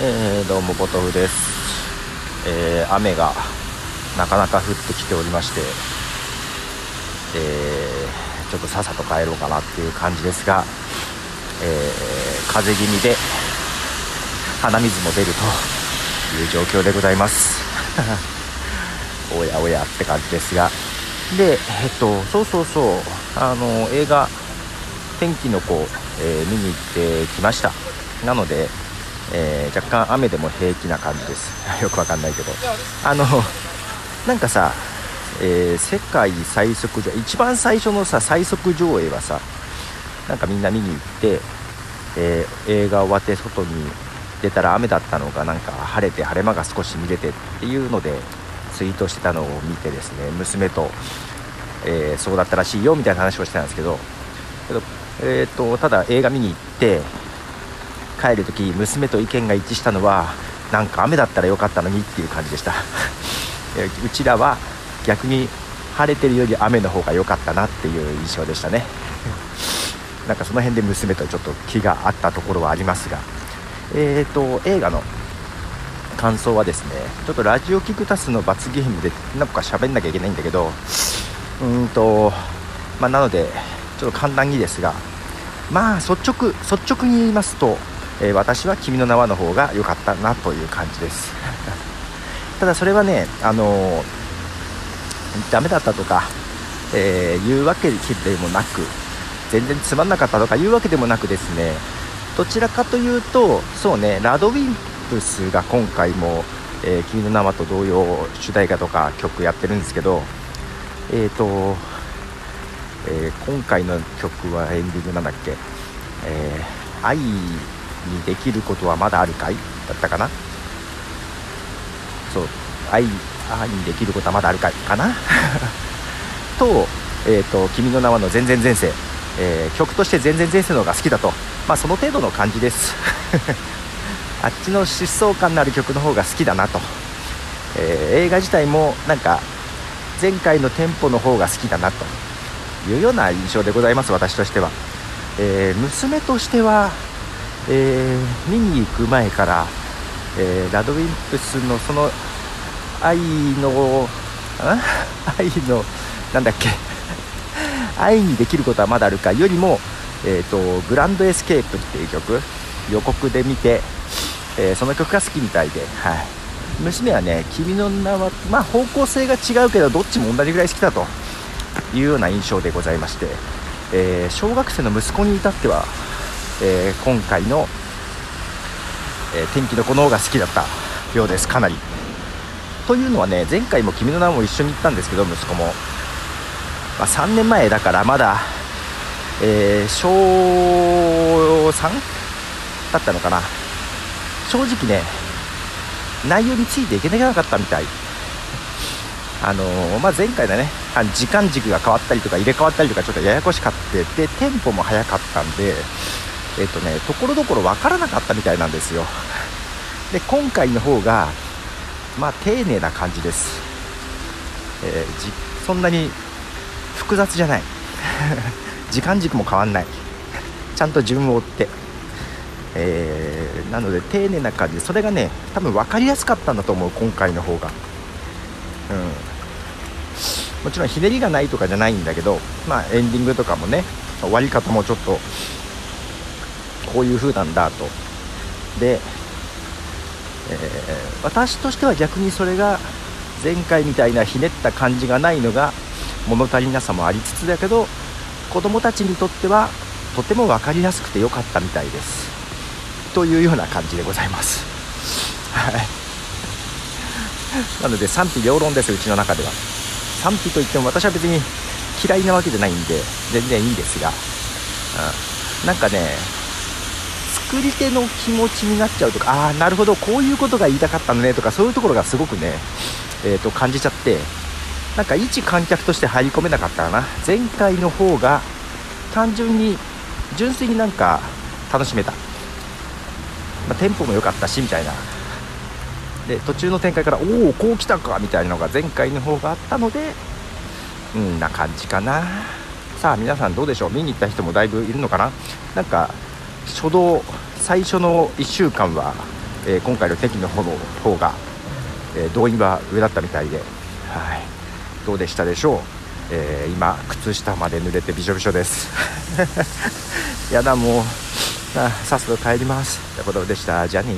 えー、どうもポトフです、えー、雨がなかなか降ってきておりまして、えー、ちょっとさっさと帰ろうかなっていう感じですが、え風邪気味で鼻水も出るという状況でございます。おやおやって感じですが。でえっとそうそうそうあの映画「天気の子」え見に行ってきました。なのでえー、若干雨でも平気な感じです。よくわかんないけど。あのなんかさ、えー、世界最速上一番最初のさ最速上映はさなんかみんな見に行って、えー、映画終わって外に出たら雨だったのがなんか晴れて晴れ間が少し見れてっていうのでツイートしてたのを見てですね娘と、え、そうだったらしいよみたいな話をしてたんですけど。けど、えーとただ映画見に行って帰る時娘と意見が一致したのはなんか雨だったらよかったのにっていう感じでした。うちらは逆に晴れてるより雨の方が良かったなっていう印象でしたね。なんかその辺で娘とちょっと気が合ったところはありますが。えーと映画の感想はですねちょっとラジオキクタスの罰ゲームでなんか喋んなきゃいけないんだけどうんとまあ、なのでちょっと簡単にですがまあ率直率直に言いますとえー、私は君の名はの方が良かったなという感じです。ただそれはねあのー、ダメだったとか、えー、いうわけでもなく全然つまんなかったとかいうわけでもなくですねどちらかというとそうねラドウィンプスが今回も「えー、君の名は」と同様主題歌とか曲やってるんですけどえっ、ー、と、えー、今回の曲はエンディングなんだっけ、えー、愛にできることはまだあるかい？だったかな？そう。愛愛にできることはまだあるかいかな？と,、えーと「君の名は」の全然前世、えー、曲として全然前世の方が好きだと。まあその程度の感じです。あっちの疾走感のある曲の方が好きだなと、えー、映画自体もなんか前回のテンポの方が好きだなというような印象でございます私としては、えー、娘としてはえー、見に行く前から、えー、ラドウィンプスのその愛の 愛のなんだっけ？愛にできることはまだあるかよりも、えーと、グランドエスケープっていう曲予告で見て、えー、その曲が好きみたいで、はい、娘はね「君の名は」まあ方向性が違うけどどっちも同じぐらい好きだと。いうような印象でございまして、えー、小学生の息子に至ってはえー、今回の、えー、天気の子の方が好きだったようです。かなり。というのはね前回も「君の名も一緒に行ったんですけど息子も、まあ、3年前だからまだ、えー、小3だったのかな。正直ね内容についていけなかったみたい。あのー、まあ、前回だね。時間軸が変わったりとか入れ替わったりとかちょっとややこしかってでテンポも速かったんでえっとね、ところどころ分からなかったみたいなんですよ。で、今回の方が、まあ、丁寧な感じです。えー、じそんなに複雑じゃない。時間軸も変わんない。ちゃんと順を追って。えー、なので丁寧な感じそれがね多分分かりやすかったんだと思う今回の方がうんもちろんひねりがないとかじゃないんだけどまあエンディングとかもね終わり方もちょっとこういう風なんだと。で、えー、私としては逆にそれが前回みたいなひねった感じがないのが物足りなさもありつつだけど子供たちにとってはとても分かりやすくてよかったみたいです。というような感じでございます。はい。なので賛否両論ですうちの中では。賛否といっても私は別に嫌いなわけじゃないんで全然いいんですが、うん、なんかね作り手の気持ちになっちゃうとかああなるほどこういうことが言いたかったのねとかそういうところがすごくね、えー、と感じちゃってなんか一観客として入り込めなかったかな。前回の方が単純に純粋になんか楽しめた、まあ、テンポも良かったしみたいな。で途中の展開からおおこう来たかみたいなのが前回の方があったのでうんな感じかな。さあ皆さんどうでしょう？見に行った人もだいぶいるのかな？なんか初動最初の1週間はえー、今回の天気の方の方が、え動員は上だったみたいで、はい、どうでしたでしょう、え今靴下まで濡れてびしょびしょです。やだもうさっさと帰ります。ということでした。じゃあね